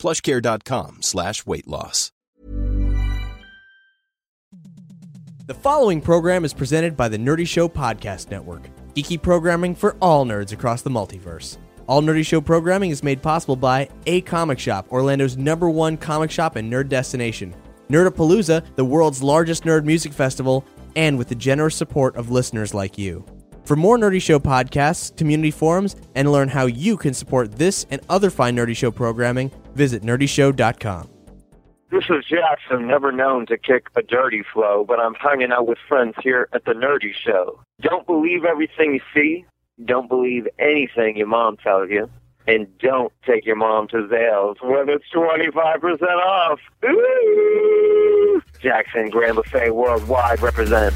plushcare.com slash weight loss. The following program is presented by the Nerdy Show Podcast Network, geeky programming for all nerds across the multiverse. All Nerdy Show programming is made possible by A Comic Shop, Orlando's number one comic shop and nerd destination, Nerdapalooza, the world's largest nerd music festival, and with the generous support of listeners like you. For more Nerdy Show podcasts, community forums, and learn how you can support this and other fine Nerdy Show programming, visit nerdyshow.com. This is Jackson, never known to kick a dirty flow, but I'm hanging out with friends here at the Nerdy Show. Don't believe everything you see. Don't believe anything your mom tells you. And don't take your mom to Zales when it's 25% off. Ooh! Jackson Grand Buffet Worldwide represent.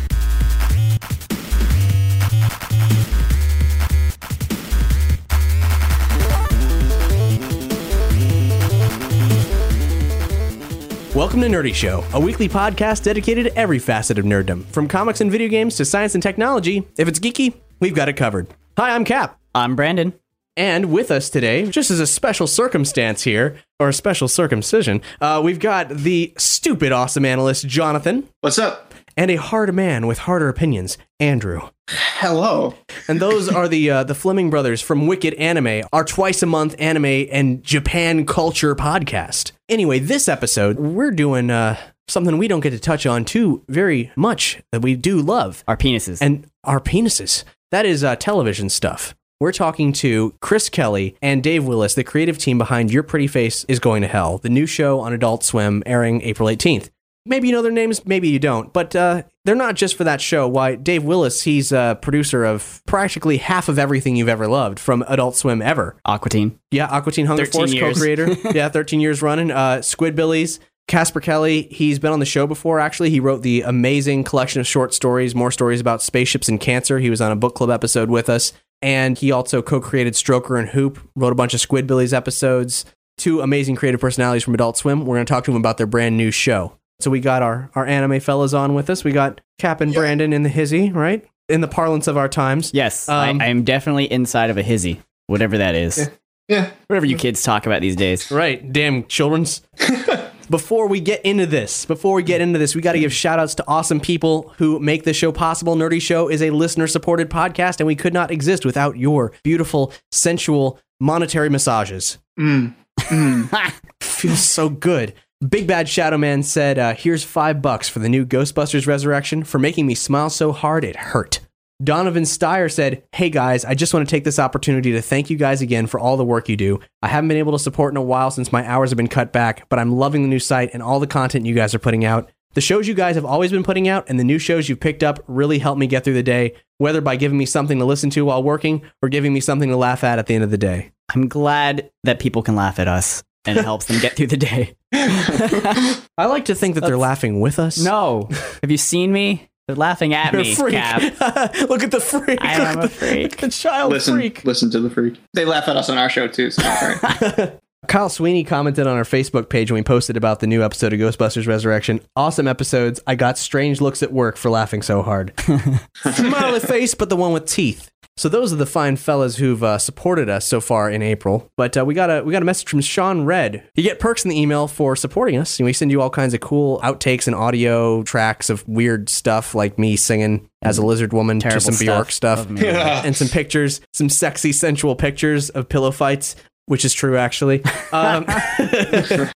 Welcome to Nerdy Show, a weekly podcast dedicated to every facet of nerddom, from comics and video games to science and technology. If it's geeky, we've got it covered. Hi, I'm Cap. I'm Brandon. And with us today, just as a special circumstance here, or a special circumcision, uh, we've got the stupid awesome analyst, Jonathan, What's up? And a hard man with harder opinions, Andrew. Hello. And those are the uh, the Fleming brothers from Wicked Anime, our twice a month anime and Japan culture podcast. Anyway, this episode we're doing uh, something we don't get to touch on too very much that we do love, Our penises. and our penises. That is uh, television stuff. We're talking to Chris Kelly and Dave Willis, the creative team behind Your Pretty Face is Going to Hell, the new show on Adult Swim airing April 18th. Maybe you know their names, maybe you don't, but uh, they're not just for that show. Why, Dave Willis, he's a producer of practically half of everything you've ever loved from Adult Swim ever. Aqua Teen. Yeah, Aqua Teen Hunger Force years. co-creator. yeah, 13 years running. Uh, Squidbillies. Casper Kelly, he's been on the show before, actually. He wrote the amazing collection of short stories, more stories about spaceships and cancer. He was on a book club episode with us. And he also co created Stroker and Hoop, wrote a bunch of Squidbillies episodes. Two amazing creative personalities from Adult Swim. We're going to talk to him about their brand new show. So we got our, our anime fellas on with us. We got Cap and Brandon in the hizzy, right? In the parlance of our times. Yes, Um, I, I am definitely inside of a hizzy, whatever that is. Yeah. Whatever you kids talk about these days. Right, damn children's. before we get into this, before we get into this, we got to give shout outs to awesome people who make this show possible. Nerdy Show is a listener supported podcast, and we could not exist without your beautiful, sensual, monetary massages. Mm. Feels so good. Big Bad Shadow Man said, uh, Here's five bucks for the new Ghostbusters Resurrection for making me smile so hard it hurt. Donovan Steyer said, Hey guys, I just want to take this opportunity to thank you guys again for all the work you do. I haven't been able to support in a while since my hours have been cut back, but I'm loving the new site and all the content you guys are putting out. The shows you guys have always been putting out and the new shows you've picked up really help me get through the day, whether by giving me something to listen to while working or giving me something to laugh at at the end of the day. I'm glad that people can laugh at us and it helps them get through the day. I like to think that they're That's- laughing with us. no. Have you seen me? They're laughing at You're a me, freak. Cap. Look at the freak. I Look am at a the, freak. The child Listen, freak. listen to the freak. They laugh at us on our show too. So don't worry. Kyle Sweeney commented on our Facebook page when we posted about the new episode of Ghostbusters Resurrection. Awesome episodes. I got strange looks at work for laughing so hard. Smiley face, but the one with teeth. So those are the fine fellas who've uh, supported us so far in April. But uh, we got a we got a message from Sean Red. You get perks in the email for supporting us, and we send you all kinds of cool outtakes and audio tracks of weird stuff, like me singing as a lizard woman to Terrible some Bjork stuff, of me. and some pictures, some sexy, sensual pictures of pillow fights. Which is true, actually. Um,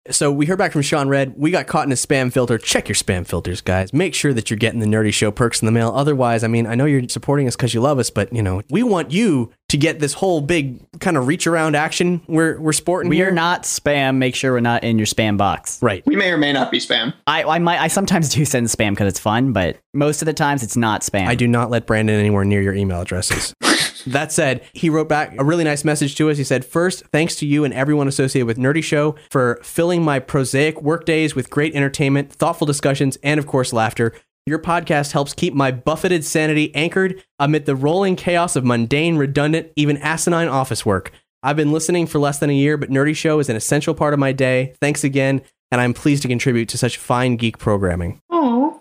so we heard back from Sean Red. We got caught in a spam filter. Check your spam filters, guys. Make sure that you're getting the Nerdy Show perks in the mail. Otherwise, I mean, I know you're supporting us because you love us, but you know, we want you to get this whole big kind of reach around action we're we're sporting We here. are not spam. Make sure we're not in your spam box. right. We may or may not be spam. I, I might I sometimes do send spam because it's fun, but most of the times it's not spam. I do not let Brandon anywhere near your email addresses. that said, he wrote back a really nice message to us. He said, First, thanks to you and everyone associated with Nerdy Show for filling my prosaic work days with great entertainment, thoughtful discussions, and of course, laughter. Your podcast helps keep my buffeted sanity anchored amid the rolling chaos of mundane, redundant, even asinine office work. I've been listening for less than a year, but Nerdy Show is an essential part of my day. Thanks again, and I'm pleased to contribute to such fine geek programming.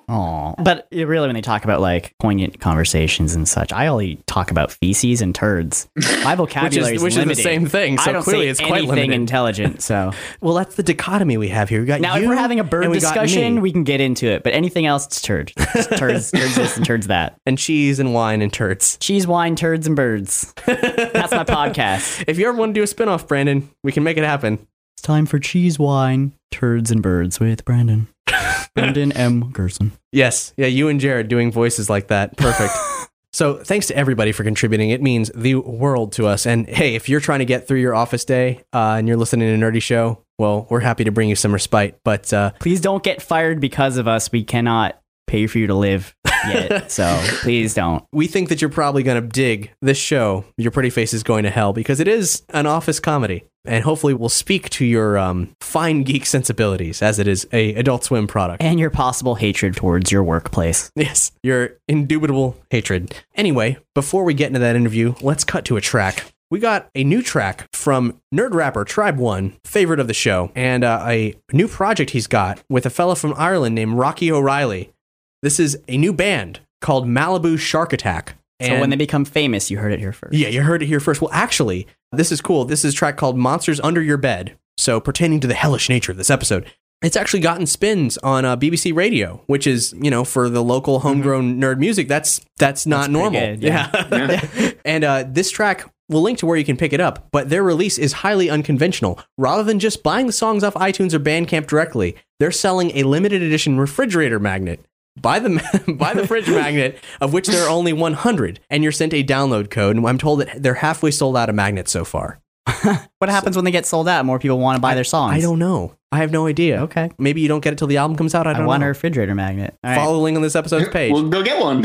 Aw. But it really, when they talk about like poignant conversations and such, I only talk about feces and turds. My vocabulary which is the same thing, so I don't clearly it's quite anything limited. intelligent. So Well, that's the dichotomy we have here. We got now. If we're having a bird we discussion, we can get into it. But anything else, it's turd. It's turds, turds this and turds that. and cheese and wine and turds. Cheese, wine, turds, and birds. That's my podcast. If you ever want to do a spinoff, Brandon, we can make it happen. It's time for cheese, wine, turds, and birds with Brandon. Brandon M. Gerson. Yes. Yeah, you and Jared doing voices like that. Perfect. so thanks to everybody for contributing. It means the world to us. And hey, if you're trying to get through your office day uh, and you're listening to Nerdy Show, well, we're happy to bring you some respite. But uh, Please don't get fired because of us. We cannot pay for you to live yet. so please don't. we think that you're probably going to dig this show, Your Pretty Face is Going to Hell, because it is an office comedy. And hopefully will speak to your um, fine geek sensibilities as it is a Adult Swim product. And your possible hatred towards your workplace. Yes, your indubitable hatred. Anyway, before we get into that interview, let's cut to a track. We got a new track from nerd rapper Tribe One, favorite of the show, and uh, a new project he's got with a fella from Ireland named Rocky O'Reilly. This is a new band called Malibu Shark Attack. So when they become famous, you heard it here first. yeah, you heard it here first. Well, actually, this is cool. This is a track called Monsters Under Your Bed. So, pertaining to the hellish nature of this episode, it's actually gotten spins on uh, BBC Radio, which is, you know, for the local homegrown nerd music, that's that's not Mm-hmm. That's normal. good, yeah. and uh, this track, we'll link to where you can pick it up, but their release is highly unconventional. Rather than just buying the songs off iTunes or Bandcamp directly, they're selling a limited edition refrigerator magnet. Buy the buy the fridge magnet, of which there are only 100, and you're sent a download code. And I'm told that they're halfway sold out of magnets so far. What happens when they get sold out? More people want to buy their songs. I don't know. I have no idea. Okay. Maybe you don't get it till the album comes out. I I, don't want know. a refrigerator magnet. All right. Follow the link on this episode's page. We'll go get one.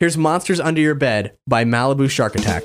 Here's Monsters Under Your Bed by Malibu Shark Attack.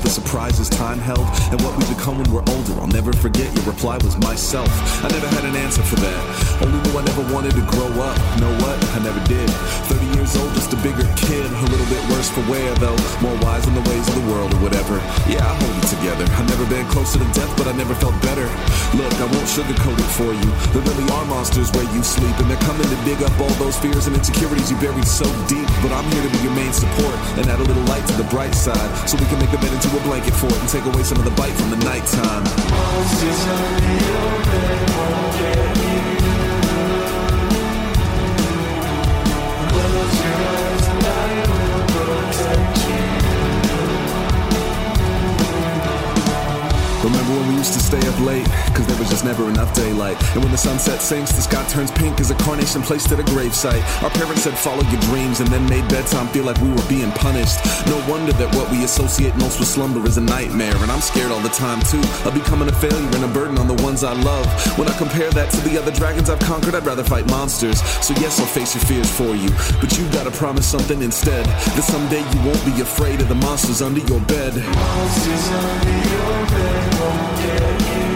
about the surprises time held and what we become when we're older? I'll never forget your reply was myself. I never had an answer for that. Only knew I never wanted to grow up. Know what? I never did. 30 years old, just a bigger kid. A little bit worse for wear, though. More wise in the ways of the world or whatever. Yeah, I hold it together. I've never been closer to death, but I never felt better. Look, I won't sugarcoat it for you. There really are monsters where you sleep, and they're coming to dig up all those fears and insecurities you buried so deep. But I'm here to be your main support and add a little light to the bright side, so we can make a into a blanket for it and take away some of the bite from the nighttime. Remember when we used to stay up late? Cause there was just never enough daylight. And when the sunset sinks, the sky turns pink as a carnation placed at a gravesite. Our parents said, follow your dreams, and then made bedtime feel like we were being punished. No wonder that what we associate most with slumber is a nightmare. And I'm scared all the time, too, of becoming a failure and a burden on the ones I love. When I compare that to the other dragons I've conquered, I'd rather fight monsters. So, yes, I'll face your fears for you. But you gotta promise something instead. That someday you won't be afraid of the monsters under your bed. Don't get you.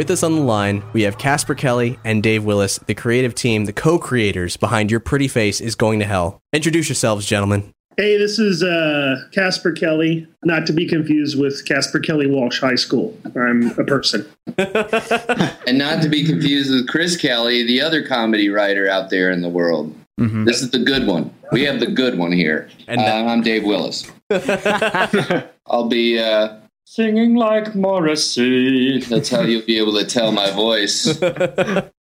With us on the line, we have Casper Kelly and Dave Willis, the creative team, the co creators behind Your Pretty Face is Going to Hell. Introduce yourselves, gentlemen. Hey, this is uh, Casper Kelly, not to be confused with Casper Kelly Walsh High School. I'm a person. and not to be confused with Chris Kelly, the other comedy writer out there in the world. This is the good one. We have the good one here. And And that- I'm Dave Willis. I'll be uh, singing like Morrissey. That's how you'll be able to tell my voice.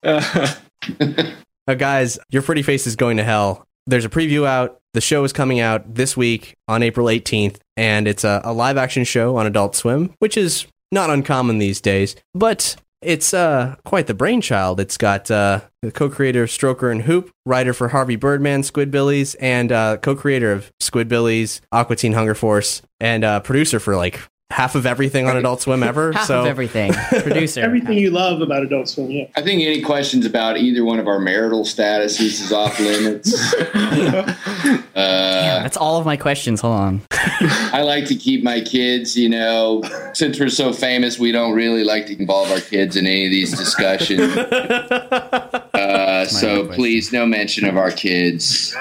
Uh, guys, Your Pretty Face is Going to Hell. There's a preview out. The show is coming out this week on April 18th, and it's a, a live action show on Adult Swim, which is not uncommon these days, but it's uh, quite the brainchild. It's got uh, the co creator of Stroker and Hoop, writer for Harvey Birdman, Squidbillies, and uh, co creator of Squidbillies, Aqua Teen Hunger Force, and uh, producer for like half of everything on Adult Swim ever. Half so of everything. Producer. Everything you love about Adult Swim, yeah. I think any questions about either one of our marital statuses is off limits. Damn, uh, that's all of my questions. Hold on. I like to keep my kids, you know, since we're so famous, we don't really like to involve our kids in any of these discussions. Uh, so please, no mention of our kids.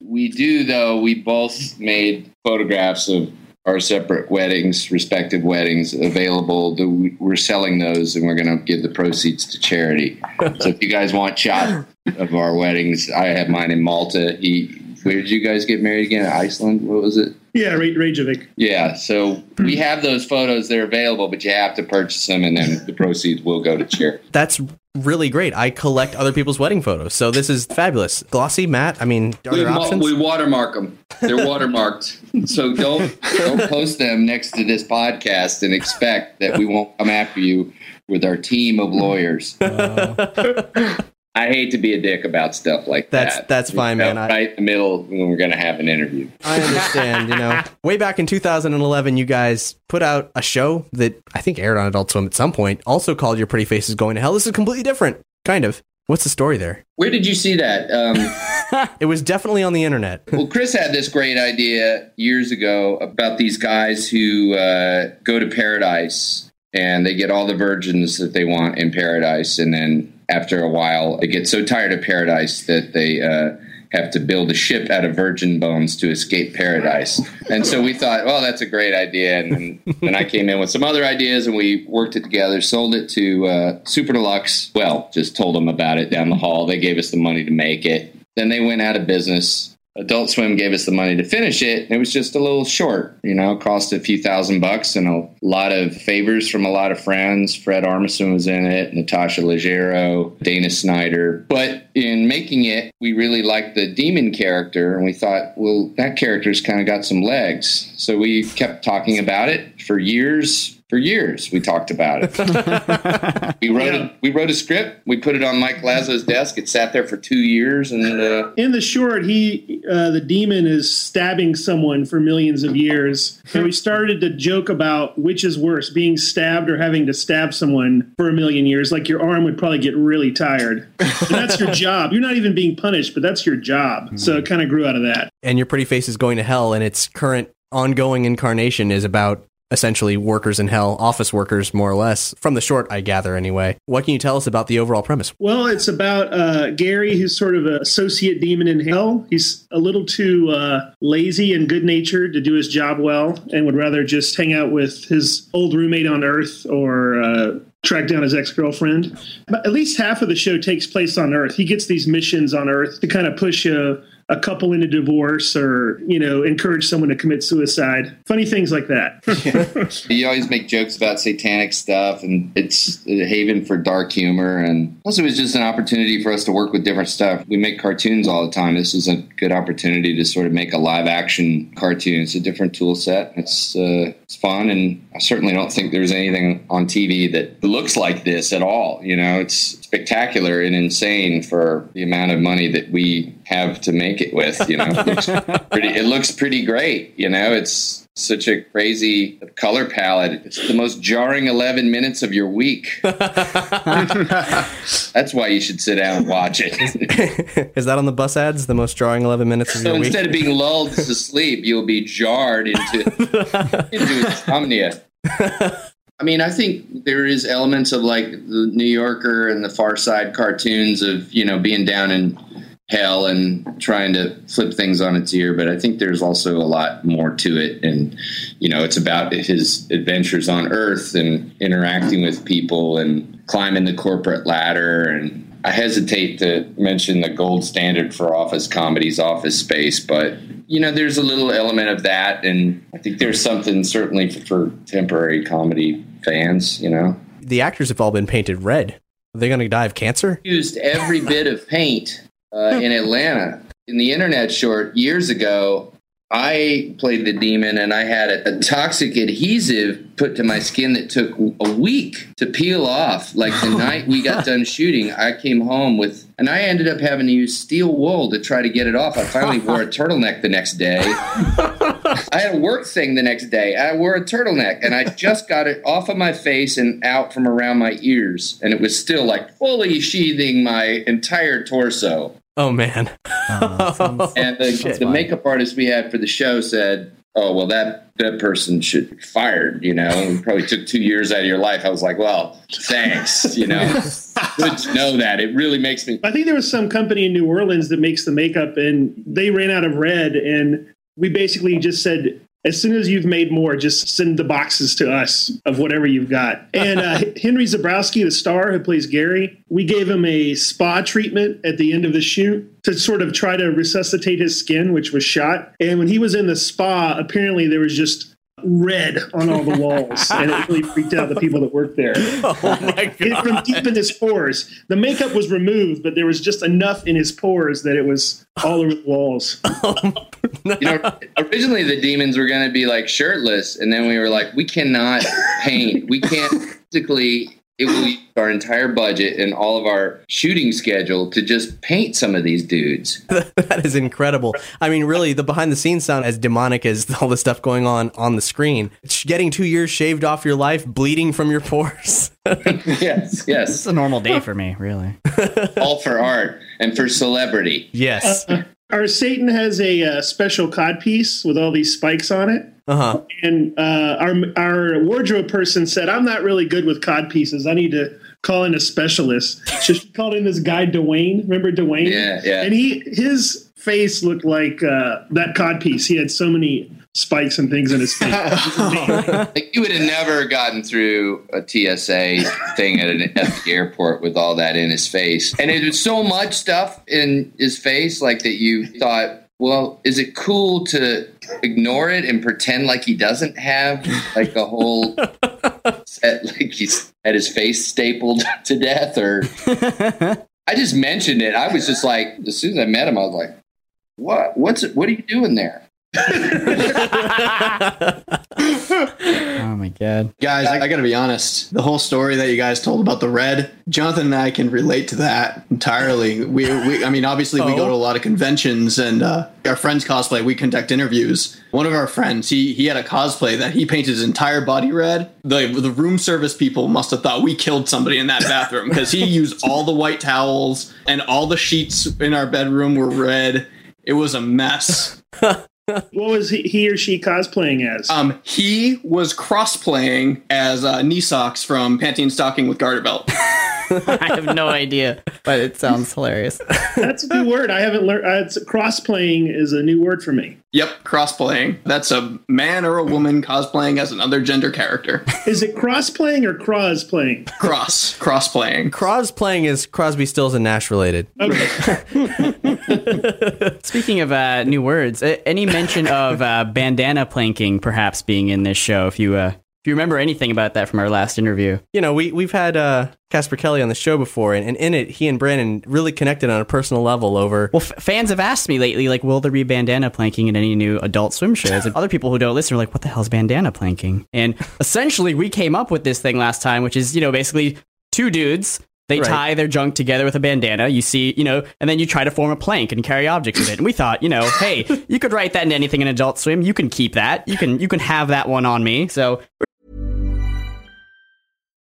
We do, though, we both made photographs of our separate weddings, respective weddings, available. The- We're selling those and we're going to give the proceeds to charity. So if you guys want shots of our weddings, I have mine in Malta. He, where did you guys get married again? Iceland? What was it? Yeah, Re- Reykjavik. Yeah, so we have those photos. They're available, but you have to purchase them, and then the proceeds will go to charity. That's really great. I collect other people's wedding photos, so this is fabulous. Glossy, Matt. I mean, are We, there options? we watermark them. They're watermarked, so don't don't post them next to this podcast and expect that we won't come after you with our team of lawyers. I hate to be a dick about stuff like That's- that. that's fine, You know, man. I- right in the middle when we're going to have an interview. I understand. You know, way back in 2011, you guys put out a show that I think aired on Adult Swim at some point, also called "Your Pretty Face is Going to Hell." This is completely different, kind of. What's the story there? Where did you see that? Um, It was definitely on the internet. Well, Chris had this great idea years ago about these guys who uh, go to paradise and they get all the virgins that they want in paradise, and then after a while, they get so tired of paradise that they uh, have to build a ship out of virgin bones to escape paradise. And so we thought, well, that's a great idea. And then, I came in with some other ideas, and we worked it together, sold it to uh, Super Deluxe. Well, just told them about it down the hall. They gave us the money to make it. Then they went out of business. Adult Swim gave us the money to finish it. It was just a little short, you know, cost a few thousand bucks and a lot of favors from a lot of friends. Fred Armisen was in it, Natasha Leggero, Dana Snyder. But in making it, we really liked the demon character and we thought, well, that character's kind of got some legs. So we kept talking about it for years. For years, we talked about it. we wrote Yeah. a, we wrote a script. We put it on Mike Lazzo's desk. It sat there for two years, and uh, In the short, he uh, the demon is stabbing someone for millions of years, and we started to joke about which is worse, being stabbed or having to stab someone for a million years. Like your arm would probably get really tired, and that's your job. You're not even being punished, but that's your job. So it kind of grew out of that. And Your Pretty Face is Going to Hell, and its current ongoing incarnation is about essentially workers in hell, office workers, more or less, from the short, I gather, anyway. What can you tell us about the overall premise? Well, it's about uh, Gary, who's sort of an associate demon in hell. He's a little too uh, lazy and good natured to do his job well and would rather just hang out with his old roommate on Earth or uh, track down his ex girlfriend. But at least half of the show takes place on Earth. He gets these missions on Earth to kind of push a, a couple in a divorce or, you know, encourage someone to commit suicide. Funny things like that. you always make jokes about satanic stuff, and it's a haven for dark humor. And also, was just an opportunity for us to work with different stuff. We make cartoons all the time. This is a good opportunity to sort of make a live action cartoon. It's a different tool set. It's uh, it's fun, and I certainly don't think there's anything on TV that looks like this at all. You know, it's spectacular and insane for the amount of money that we have to make it with. You know, it looks pretty, it looks pretty great. You know, it's such a crazy color palette. It's the most jarring 11 minutes of your week. That's why you should sit down and watch it. Is that on the bus ads? The most drawing 11 minutes of so your week? instead of being lulled to sleep, you'll be jarred into, into insomnia. I mean, I think there is elements of like the New Yorker and the Far Side cartoons of you know being down in hell and trying to flip things on its ear, but I think there's also a lot more to it, and you know, it's about his adventures on Earth and interacting with people and climbing the corporate ladder and. I hesitate to mention the gold standard for office comedies, Office Space, but you know, there's a little element of that, and I think there's something certainly for temporary comedy fans. You know, The actors have all been painted red. Are they going to die of cancer? used every bit of paint uh, in Atlanta. In the internet short years ago, I played the demon and I had a, a toxic adhesive put to my skin that took a week to peel off. Like the night we got done shooting, I came home with, and I ended up having to use steel wool to try to get it off. I finally wore a turtleneck the next day. I had a work thing the next day. I wore a turtleneck and I just got it off of my face and out from around my ears. And it was still like fully sheathing my entire torso. Oh man. Uh, oh, and the, the makeup artist we had for the show said, "Oh well, that that person should be fired." You know, and it probably took two years out of your life. I was like, "Well, thanks." You know, good to know that. It really makes me. I think there was some company in New Orleans that makes the makeup, and they ran out of red, and we basically just said, as soon as you've made more, just send the boxes to us of whatever you've got. And uh, Henry Zebrowski, the star who plays Gary, we gave him a spa treatment at the end of the shoot to sort of try to resuscitate his skin, which was shot. And when he was in the spa, apparently there was just red on all the walls, and it really freaked out the people that worked there. Oh my It- from deep in his pores. The makeup was removed, but there was just enough in his pores that it was all over the walls. Oh, you know, originally the demons were going to be like shirtless, and then we were like, we cannot paint. We can't physically. It will use our entire budget and all of our shooting schedule to just paint some of these dudes. that is incredible. I mean, really, the behind the scenes sound as demonic as all the stuff going on on the screen. It's getting two years shaved off your life, bleeding from your pores. yes, yes. It's a normal day for me, really. All for art and for celebrity. yes. Our Satan has a uh, special codpiece with all these spikes on it. Uh huh. And uh, our our wardrobe person said, "I'm not really good with cod pieces. I need to call in a specialist." So she called in this guy Dwayne. Remember Dwayne? Yeah, yeah. And he his face looked like uh, that cod piece. He had so many spikes and things in his face. Like you would have never gotten through a TSA thing at, an, at the airport with all that in his face, and it was so much stuff in his face, like that you thought, well, is it cool to ignore it and pretend like he doesn't have like a whole set, like he's had his face stapled to death, or I just mentioned it. I was just like, as soon as I met him, I was like, what? What's it? What are you doing there? Oh my god. Guys, I, I got to be honest. The whole story that you guys told about the red, Jonathan and I can relate to that entirely. We, we I mean, obviously, we go Oh. to a lot of conventions and uh, our friends cosplay. We conduct interviews. One of our friends, he he had a cosplay that he painted his entire body red. The the room service people must have thought we killed somebody in that bathroom because he used all the white towels and all the sheets in our bedroom were red. It was a mess. what was he, he or she cosplaying as? Um, he was cross-playing as uh, knee socks from Panty and Stocking with garter belt. I have no idea, but it sounds hilarious. That's a new word. I haven't learned. Uh, cross-playing is a new word for me. Yep, cross-playing. That's a man or a woman cosplaying as another gender character. Is it cross-playing or cross-playing? Cross, cross-playing. Cros playing is Crosby, Stills, and Nash related. Okay. Speaking of uh, new words, any mention of uh, bandana planking perhaps being in this show? If you uh, if you remember anything about that from our last interview, You know, we, we've had uh, Casper Kelly on the show before, and, and in it, he and Brandon really connected on a personal level over. well, f- fans have asked me lately, like, will there be bandana planking in any new Adult Swim shows? And other people who don't listen are like, what the hell's bandana planking? And essentially, we came up with this thing last time, which is you know basically two dudes. They Right. tie their junk together with a bandana. You see, you know, and then you try to form a plank and carry objects with it. And we thought, you know, hey, you could write that into anything in Adult Swim. You can keep that. You can you can have that one on me. So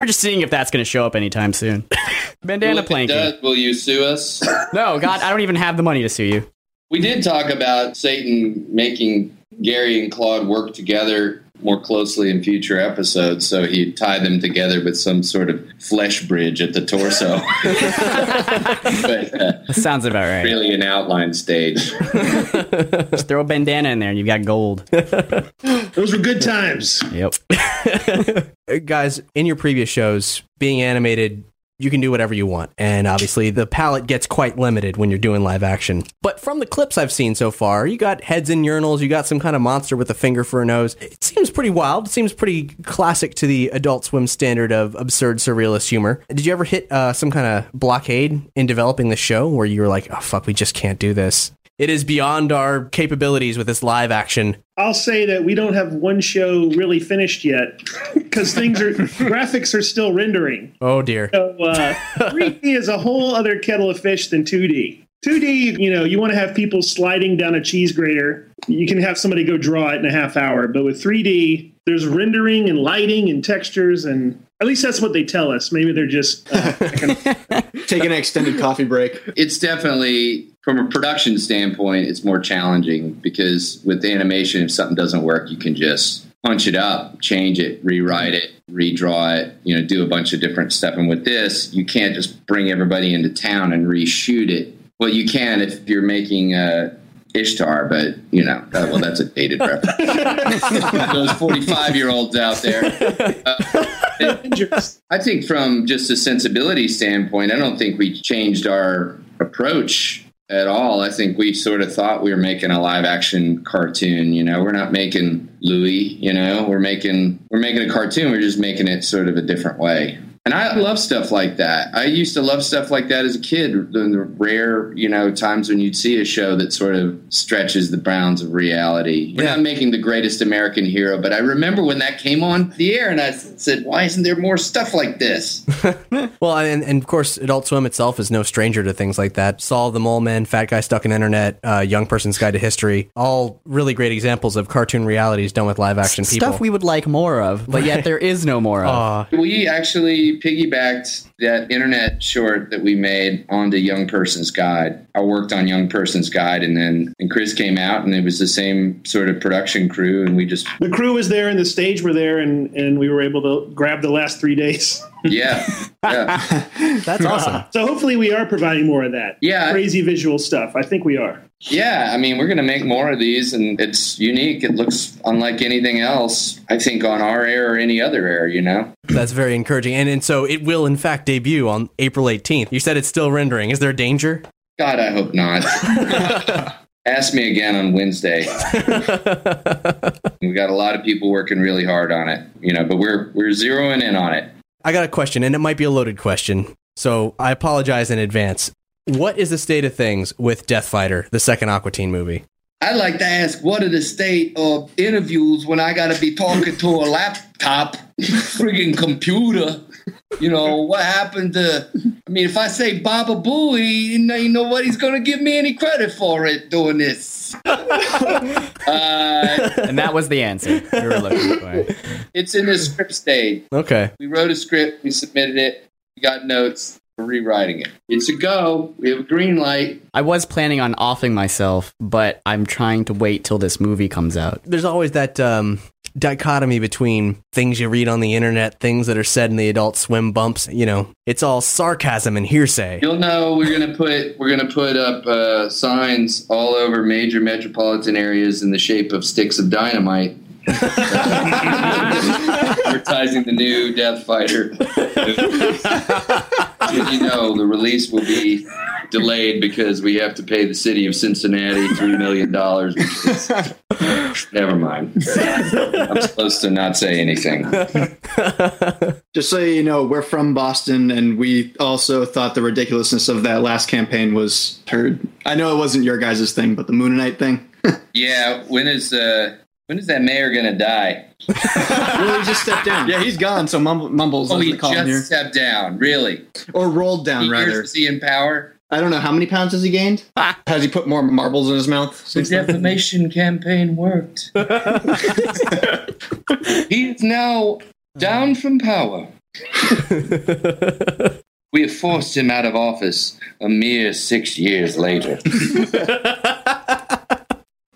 We're just seeing if that's going to show up anytime soon. Bandana planking. does, will you sue us? No, God, I don't even have the money to sue you. We did talk about Satan making Gary and Claude work together more closely in future episodes, so he'd tie them together with some sort of flesh bridge at the torso. but uh, That sounds about right. really an outline stage. Just throw a bandana in there and you've got gold. Those were good times. Yep. Guys, in your previous shows, being animated, you can do whatever you want. And obviously, the palette gets quite limited when you're doing live action. But from the clips I've seen so far, you got heads in urinals, you got some kind of monster with a finger for a nose. It seems pretty wild. It seems pretty classic to the Adult Swim standard of absurd surrealist humor. Did you ever hit uh, some kind of blockade in developing the show where you were like, oh, fuck, we just can't do this? It is beyond our capabilities with this live action. I'll say that we don't have one show really finished yet because things are graphics are still rendering. Oh, dear. So uh, 3D is a whole other kettle of fish than 2D. 2D, you know, you want to have people sliding down a cheese grater. You can have somebody go draw it in a half hour. But with 3D, there's rendering and lighting and textures, and at least that's what they tell us. Maybe they're just uh, Take an extended coffee break. It's definitely, from a production standpoint, it's more challenging because with animation, if something doesn't work, you can just punch it up, change it, rewrite it, redraw it, you know, do a bunch of different stuff. And with this, you can't just bring everybody into town and reshoot it. Well, you can if you're making uh, Ishtar, but you know, uh, well, that's a dated reference. Those 45 year olds out there. Uh, I think from just a sensibility standpoint, I don't think we changed our approach at all. I think we sort of thought we were making a live action cartoon. You know, we're not making Louie. You know, we're making we're making a cartoon. We're just making it sort of a different way. And I love stuff like that. I used to love stuff like that as a kid. The, the rare, you know, times when you'd see a show that sort of stretches the bounds of reality. We're not making the greatest American hero, but I remember when that came on the air, and I said, "Why isn't there more stuff like this?" Well, and, and of course, Adult Swim itself is no stranger to things like that. Saul the Mole Man, Fat Guy Stuck in Internet, uh, Young Person's Guide to History, all really great examples of cartoon realities done with live action people. Stuff we would like more of, but yet there is no more of. Aw. We actually piggybacked that internet short that we made onto Young Person's Guide. I worked on Young Person's Guide, and then and Chris came out, and it was the same sort of production crew, and we just the crew was there and the stage were there, and, and we were able to grab the last three days. yeah, yeah. That's awesome. So hopefully we are providing more of that. Yeah. Crazy visual stuff. I think we are. Yeah, I mean, we're going to make more of these, and it's unique. It looks unlike anything else, I think, on our air or any other air, you know? That's very encouraging. And, and so it will, in fact, debut on April 18th. You said it's still rendering. Is there danger? God, I hope not. Ask me again on Wednesday. we got a lot of people working really hard on it, you know, but we're we're zeroing in on it. I got a question, and it might be a loaded question. So I apologize in advance. What is the state of things with Death Fighter, the second Aqua Teen movie? I'd like to ask what are the state of interviews when I got to be talking to a laptop, friggin' computer. You know, what happened to. I mean, if I say Baba Booey, you know, you he's going to give me any credit for it doing this. uh, and that was the answer we were looking for. it's in the script stage. Okay. We wrote a script, we submitted it, we got notes, we're rewriting it. It's a go. We have a green light. I was planning on offing myself, but I'm trying to wait till this movie comes out. There's always that um, dichotomy between things you read on the internet, things that are said in the Adult Swim bumps. You know, it's all sarcasm and hearsay. You'll know we're gonna put we're gonna put up uh, signs all over major metropolitan areas in the shape of sticks of dynamite, advertising the new Death Fighter. Did you know, the release will be delayed because we have to pay the city of Cincinnati three million dollars. Never mind. I'm supposed to not say anything. Just so you know, we're from Boston, and we also thought the ridiculousness of that last campaign was heard. I know it wasn't your guys' thing, but the Mooninite thing. Yeah, when is uh when is that mayor gonna die? well, he just stepped down. Yeah, he's gone. So Mumble, Mumbles, Oh, he we call him here, just stepped down. Really? or rolled down He rather. years is he in power? I don't know how many pounds has he gained. Has he put more marbles in his mouth? The since then? defamation campaign worked. He's now down from power. we have forced him out of office a mere six years later.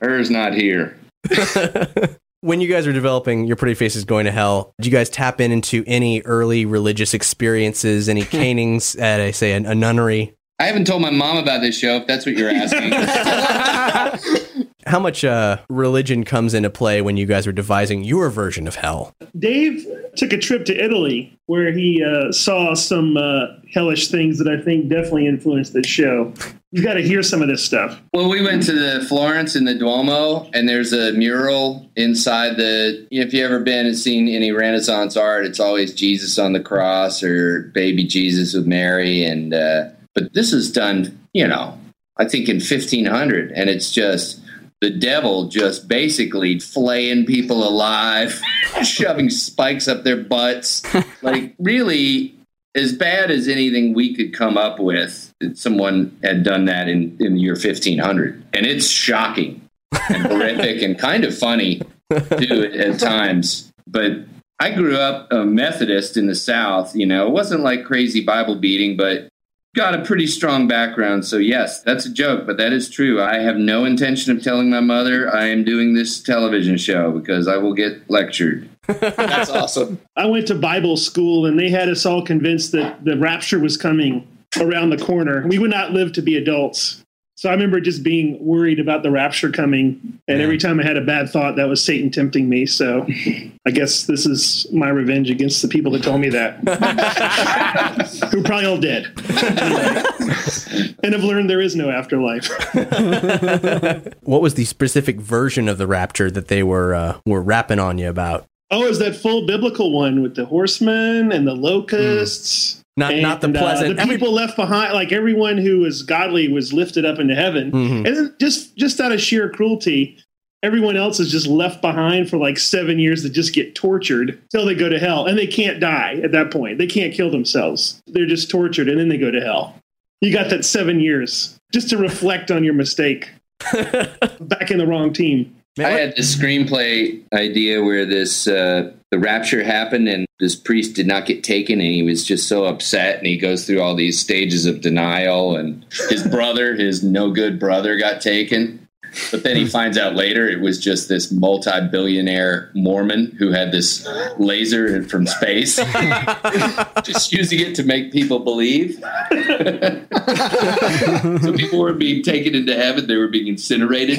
Her's not here. When you guys were developing Your Pretty Face is Going to Hell, did you guys tap in into any early religious experiences, any canings at, I say, a, a nunnery? I haven't told my mom about this show, if that's what you're asking. How much uh, religion comes into play when you guys were devising your version of hell? Dave took a trip to Italy where he uh, saw some uh, hellish things that I think definitely influenced the show. You've got to hear some of this stuff. Well, we went to the Florence in the Duomo, and there's a mural inside the. If you ever been and seen any Renaissance art, it's always Jesus on the cross or baby Jesus with Mary, and uh, but this is done, you know, I think in 1500, and it's just the devil just basically flaying people alive, shoving spikes up their butts, like really as bad as anything we could come up with. Someone had done that in, in the year 1500, and it's shocking and horrific and kind of funny too at, at times. But I grew up a Methodist in the South. You know, it wasn't like crazy Bible beating, but got a pretty strong background. So yes, that's a joke, but that is true. I have no intention of telling my mother I am doing this television show because I will get lectured. That's awesome. I went to Bible school and they had us all convinced that the rapture was coming around the corner. We would not live to be adults. So I remember just being worried about the rapture coming. And every time I had a bad thought, that was Satan tempting me. So I guess this is my revenge against the people that told me that. Who probably all dead. and have learned there is no afterlife. What was the specific version of the rapture that they were uh, were rapping on you about? Oh, is that full biblical one with the horsemen and the locusts? Not not the And, uh, pleasant. the people left behind, like everyone who was godly, was lifted up into heaven, Mhm. and then just just out of sheer cruelty, everyone else is just left behind for like seven years to just get tortured till they go to hell, and they can't die at that point. They can't kill themselves. They're just tortured, and then they go to hell. You got that seven years just to reflect on your mistake. Back in the wrong team. I had this screenplay idea where this uh, the rapture happened and this priest did not get taken and he was just so upset and he goes through all these stages of denial and his brother, his no good brother, got taken. But then he finds out later it was just this multi-billionaire Mormon who had this laser from space, just using it to make people believe. so people were being taken into heaven; they were being incinerated.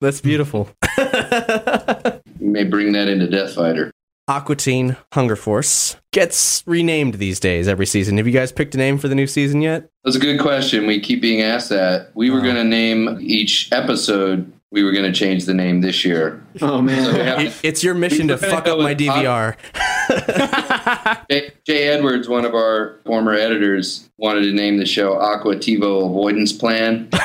That's beautiful. You may bring that into Death Fighter. Aqua Teen Hunger Force gets renamed these days every season. Have you guys picked a name for the new season yet? That's a good question. We keep being asked that. We were going to name each episode. We were going to change the name this year. Oh man. So we have it's your mission to fuck up my DVR. Jay, Jay Edwards, one of our former editors, wanted to name the show Aqua Tivo Avoidance Plan. like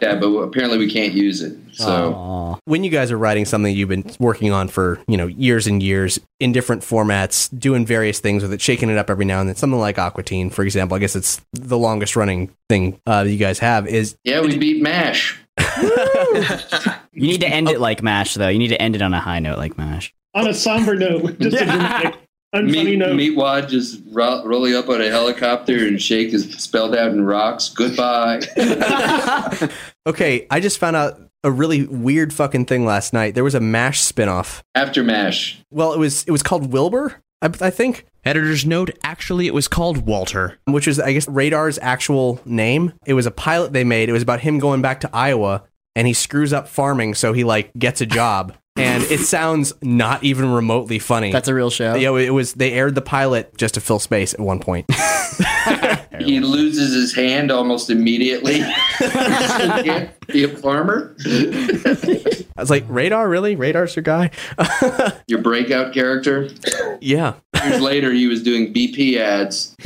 that, but apparently we can't use it. So when you guys are writing something you've been working on for you know years and years in different formats, doing various things with it, shaking it up every now and then, something like Aqua Teen, for example. I guess it's the longest running thing uh, that you guys have. Is yeah, we beat Mash. You need to end it like MASH, though. You need to end it on a high note like MASH. On a somber note, just a dramatic, unfunny Meat, note. Meatwad just ro- rolling up on a helicopter and shake is spelled out in rocks. Goodbye. okay. I just found out a really weird fucking thing last night. There was a MASH spinoff. After MASH. Well, it was it was called Wilbur, I, I think. Editor's note: Actually, it was called Walter, which was I guess Radar's actual name. It was a pilot they made. It was about him going back to Iowa and he screws up farming, so he like gets a job. And it sounds not even remotely funny. That's a real show. Yeah, it was. They aired the pilot just to fill space at one point. he loses his hand almost immediately. be a farmer. I was like, Radar, really? Radar's your guy? your breakout character? Yeah. Years later, he was doing BP ads.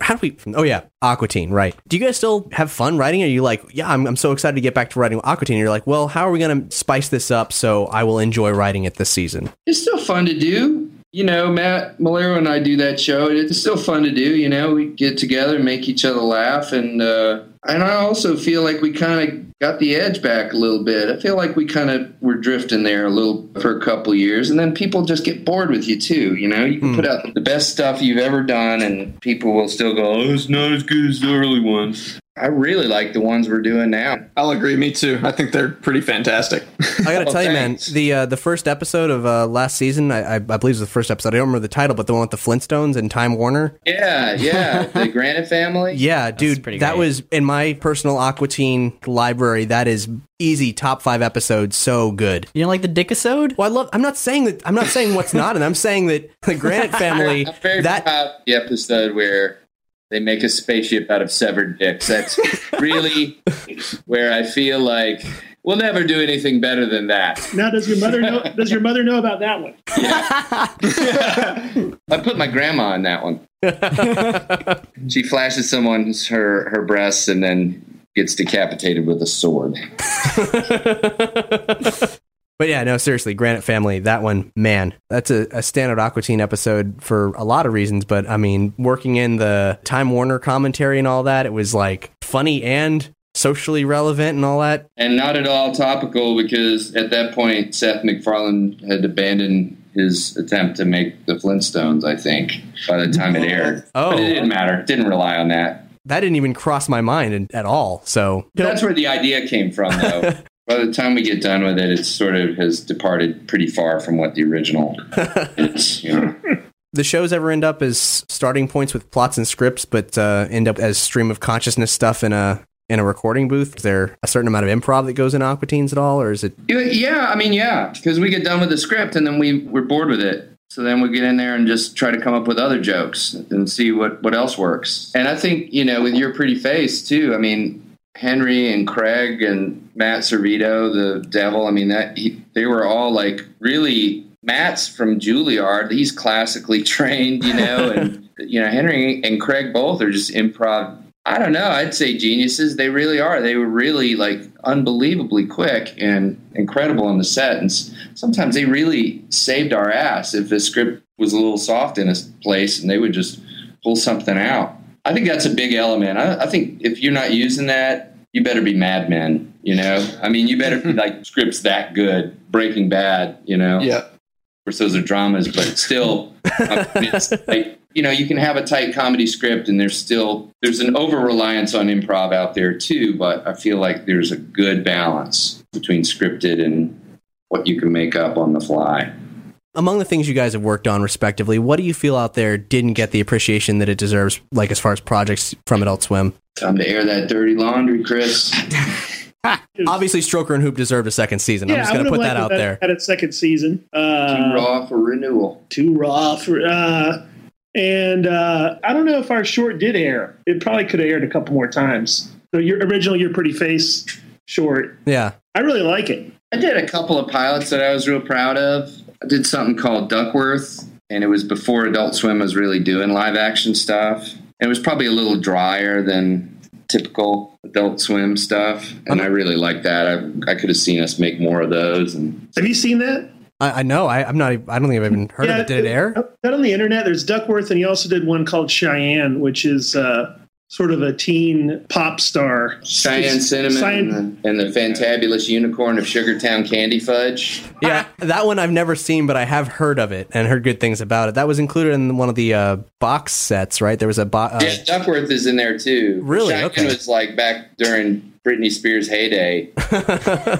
How do we? Oh yeah, Aqua Teen, right? Do you guys still have fun writing? Are you like, yeah, I'm, I'm so excited to get back to writing Aqua Teen? You're like, well, how are we going to spice this up so I will enjoy writing it this season? It's still fun to do. You know, Matt Maiellaro and I do that show. and It's still fun to do. You know, we get together and make each other laugh, and uh, and I also feel like we kind of got the edge back a little bit. I feel like we kind of were drifting there a little for a couple years, and then people just get bored with you too. You know, you can Hmm. put out the best stuff you've ever done, and people will still go, "Oh, it's not as good as the early ones." I really like the ones we're doing now. I'll agree. Me too. I think they're pretty fantastic. I gotta Oh, tell you, man, the uh, the first episode of uh, last season, I, I, I believe it was the first episode. I don't remember the title, but the one with the Flintstones and Time Warner. Yeah, yeah, the Granite family. Yeah, dude, pretty that was in my personal Aqua Teen library. That is easy top five episodes. So good. You know, like the Dickisode? Well, I love. I'm not saying that. I'm not saying what's not, and I'm saying that the Granite family. I'm very that proud of the episode where they make a spaceship out of severed dicks. That's really where I feel like we'll never do anything better than that. Now, does your mother know? Does your mother know about that one? I put my grandma in that one. she flashes someone her her breasts and then gets decapitated with a sword. But yeah, no, seriously, Granite Family, that one, man, that's a, a standout Aqua Teen episode for a lot of reasons. But I mean, working in the Time Warner commentary and all that, it was like funny and socially relevant and all that. And not at all topical because at that point Seth MacFarlane had abandoned his attempt to make the Flintstones, I think, by the time it aired. Oh. But it didn't matter. Didn't rely on that. That didn't even cross my mind at all. So That's where the idea came from, though. By the time we get done with it, it sort of has departed pretty far from what the original is. You know. the shows ever end up as starting points with plots and scripts, but uh, end up as stream of consciousness stuff in a in a recording booth? Is there a certain amount of improv that goes in Aqua Teens at all, or is it? Yeah, Yeah, I mean, yeah, because we get done with the script and then we we're bored with it. So then we get in there and just try to come up with other jokes and see what what else works. And I think you know, with your pretty face too. I mean, Henry and Craig and Matt Servitto, the devil. I mean, that he, they were all like really. Matt's from Juilliard. He's classically trained, you know, and you know Henry and Craig both are just improv I don't know. I'd say geniuses. They really are. They were really like unbelievably quick and incredible on the set. And sometimes they really saved our ass if the script was a little soft in a place and they would just pull something out. I think that's a big element. I, I think if you're not using that, you better be Mad Men. You know, I mean, you better be like scripts that good, Breaking Bad. You know, Yeah. Of course, those are dramas, but still, I mean, like you know, you can have a tight comedy script, and there's still there's an over reliance on improv out there too. But I feel like there's a good balance between scripted and what you can make up on the fly. Among the things you guys have worked on, respectively, what do you feel out there didn't get the appreciation that it deserves, like as far as projects from Adult Swim? Time to air that dirty laundry, Chris. Obviously, Stroker and Hoop deserved a second season. I'm just going to would put have that liked out it there. At its second season, uh, Too raw for renewal. too raw for. Uh, and uh, I don't know if our short did air. It probably could have aired a couple more times. So your original, your pretty face short. Yeah. I really like it. I did a couple of pilots that I was real proud of. I did something called Duckworth, and it was before Adult Swim was really doing live action stuff. It was probably a little drier than typical Adult Swim stuff, and I really liked that. I, I could have seen us make more of those. And Have you seen that? I, I know. I, I'm not. I don't think I've even heard of it. Did it air? That on the internet. There's Duckworth, and he also did one called Cheyenne, which is uh, sort of a teen pop star. Cheyenne Cinnamon Cheyenne- and, the, and the Fantabulous Unicorn of Sugartown Candy Fudge. Yeah, that one I've never seen, but I have heard of it and heard good things about it. That was included in one of the uh, box sets, right? There was a box. Uh, yeah, Duckworth is in there too. Really? Cheyenne Okay. was like back during Britney Spears' heyday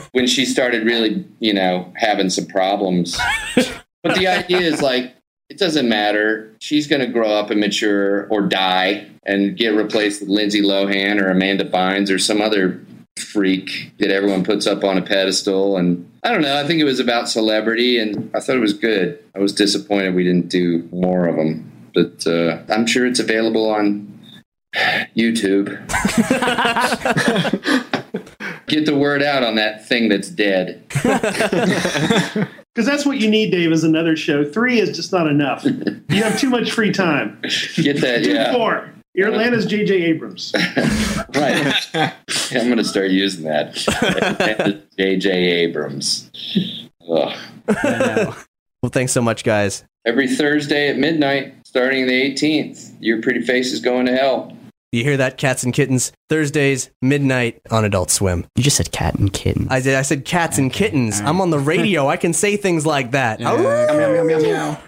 when she started really, you know, having some problems. but the idea is like, it doesn't matter. She's going to grow up and mature or die and get replaced with Lindsay Lohan or Amanda Bynes or some other freak that everyone puts up on a pedestal. And I don't know. I think it was about celebrity and I thought it was good. I was disappointed we didn't do more of them. But uh, I'm sure it's available on YouTube. Get the word out on that thing that's dead. Because that's what you need, Dave, is another show. Three is just not enough. You have too much free time. Get that, Do yeah. four. Your Atlanta's J.J. Abrams. Right. I'm going to start using that. J.J. Abrams. Ugh. Well, thanks so much, guys. Every Thursday at midnight, starting the 18th, your pretty face is going to hell. You hear that, cats and kittens? Thursdays, midnight on Adult Swim. You just said cat and kitten. I did. I said cats and kittens. I'm on the radio. I can say things like that.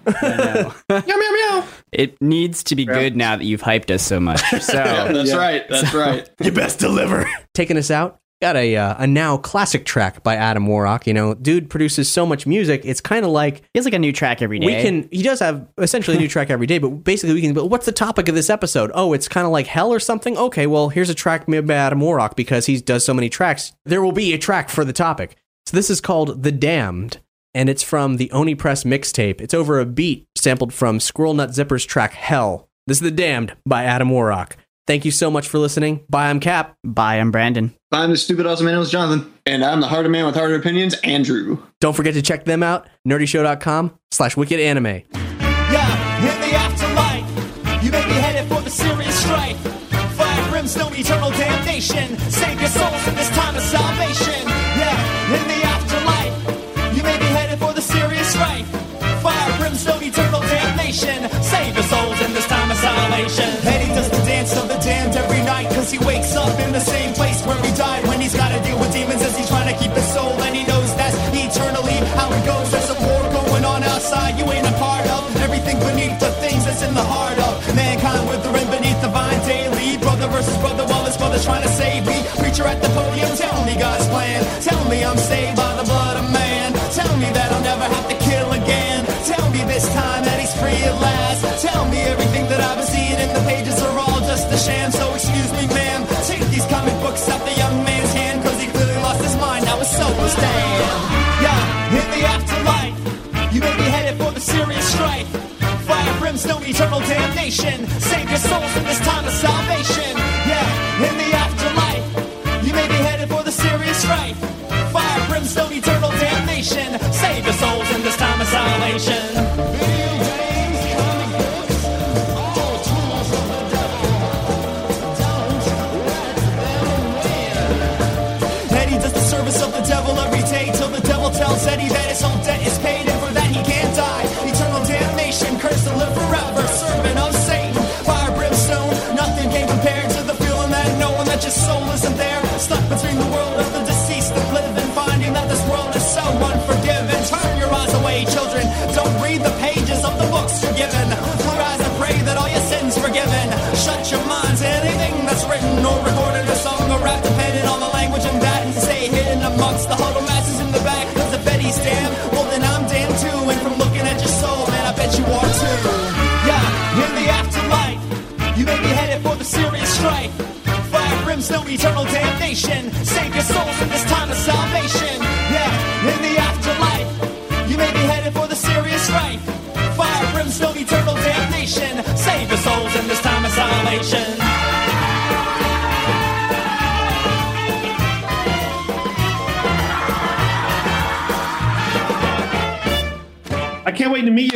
It needs to be good now that you've hyped us so much. So Yeah, that's right. That's right. You best deliver. Taking us out. Got a uh, a now classic track by Adam Warrock. You know, dude produces so much music. It's kind of like he has like a new track every day. we can. He does have essentially a new track every day, but basically we can. But what's the topic of this episode? Oh, it's kind of like hell or something. Okay, well here's a track made by Adam Warrock because he does so many tracks. There will be a track for the topic. So this is called "The Damned." And it's from the Oni Press mixtape. It's over a beat sampled from Squirrel Nut Zipper's track Hell. This is The Damned by Adam Warrock. Thank you so much for listening. Bye, I'm Cap. Bye, I'm Brandon. Bye, I'm the stupid awesome man, it was Jonathan. And I'm the harder man with harder opinions, Andrew. Don't forget to check them out, nerdyshow.com slash wicked anime. Yeah, in the afterlife, you may be headed for the serious strife. Fire, brimstone, eternal damnation. Save your souls in this time of salvation. Up in the same place where he died. When he's gotta deal with demons as he's trying to keep his soul, and he knows that's eternally how it goes. There's a war going on outside, you ain't a part of. Everything beneath the things that's in the heart of mankind withering beneath the vine daily. Brother versus brother while his brother's trying to save me. Preacher at the podium, tell me God's plan. Tell me I'm saved by Yeah, in the afterlife, you may be headed for the serious strife. Fire, brimstone, eternal damnation. Save your souls in this time of Stuck the world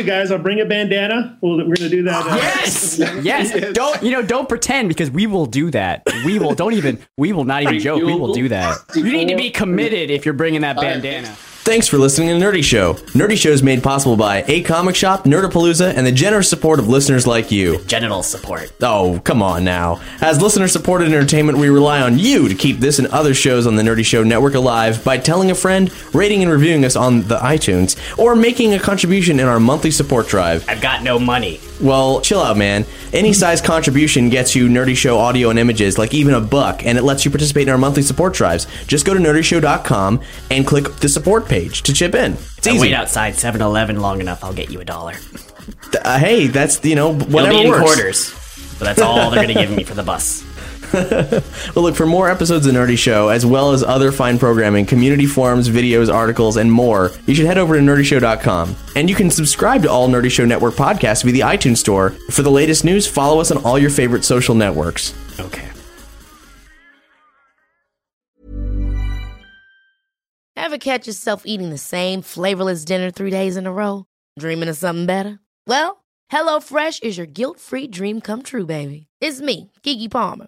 you guys. I'll bring a bandana. Well, we're going to do that. Uh, Yes, yes. Don't you know? Don't pretend because we will do that. We will. Don't even. We will not even joke. We will do that. You need to be committed if you're bringing that bandana. Thanks for listening to Nerdy Show. Nerdy Show is made possible by A Comic Shop, Nerdapalooza, and the generous support of listeners like you. Genital support. Oh, come on now. As listener supported entertainment, we rely on you to keep this and other shows on the Nerdy Show network alive by telling a friend, rating and reviewing us on the iTunes, or making a contribution in our monthly support drive. I've got no money. Well, chill out, man. Any size contribution gets you Nerdy Show audio and images, like even a buck, and it lets you participate in our monthly support drives. Just go to nerdyshow.com and click the support page to chip in. It's I easy. wait outside 7-Eleven long enough, I'll get you a dollar. Uh, hey, that's, you know, whatever It'll be in works. quarters, but that's all they're going to give me for the bus. Well, look, for more episodes of Nerdy Show, as well as other fine programming, community forums, videos, articles, and more, you should head over to nerdyshow.com. And you can subscribe to all Nerdy Show Network podcasts via the iTunes Store. For the latest news, follow us on all your favorite social networks. Okay. Ever catch yourself eating the same flavorless dinner three days in a row? Dreaming of something better? Well, HelloFresh is your guilt free dream come true, baby. It's me, Keke Palmer.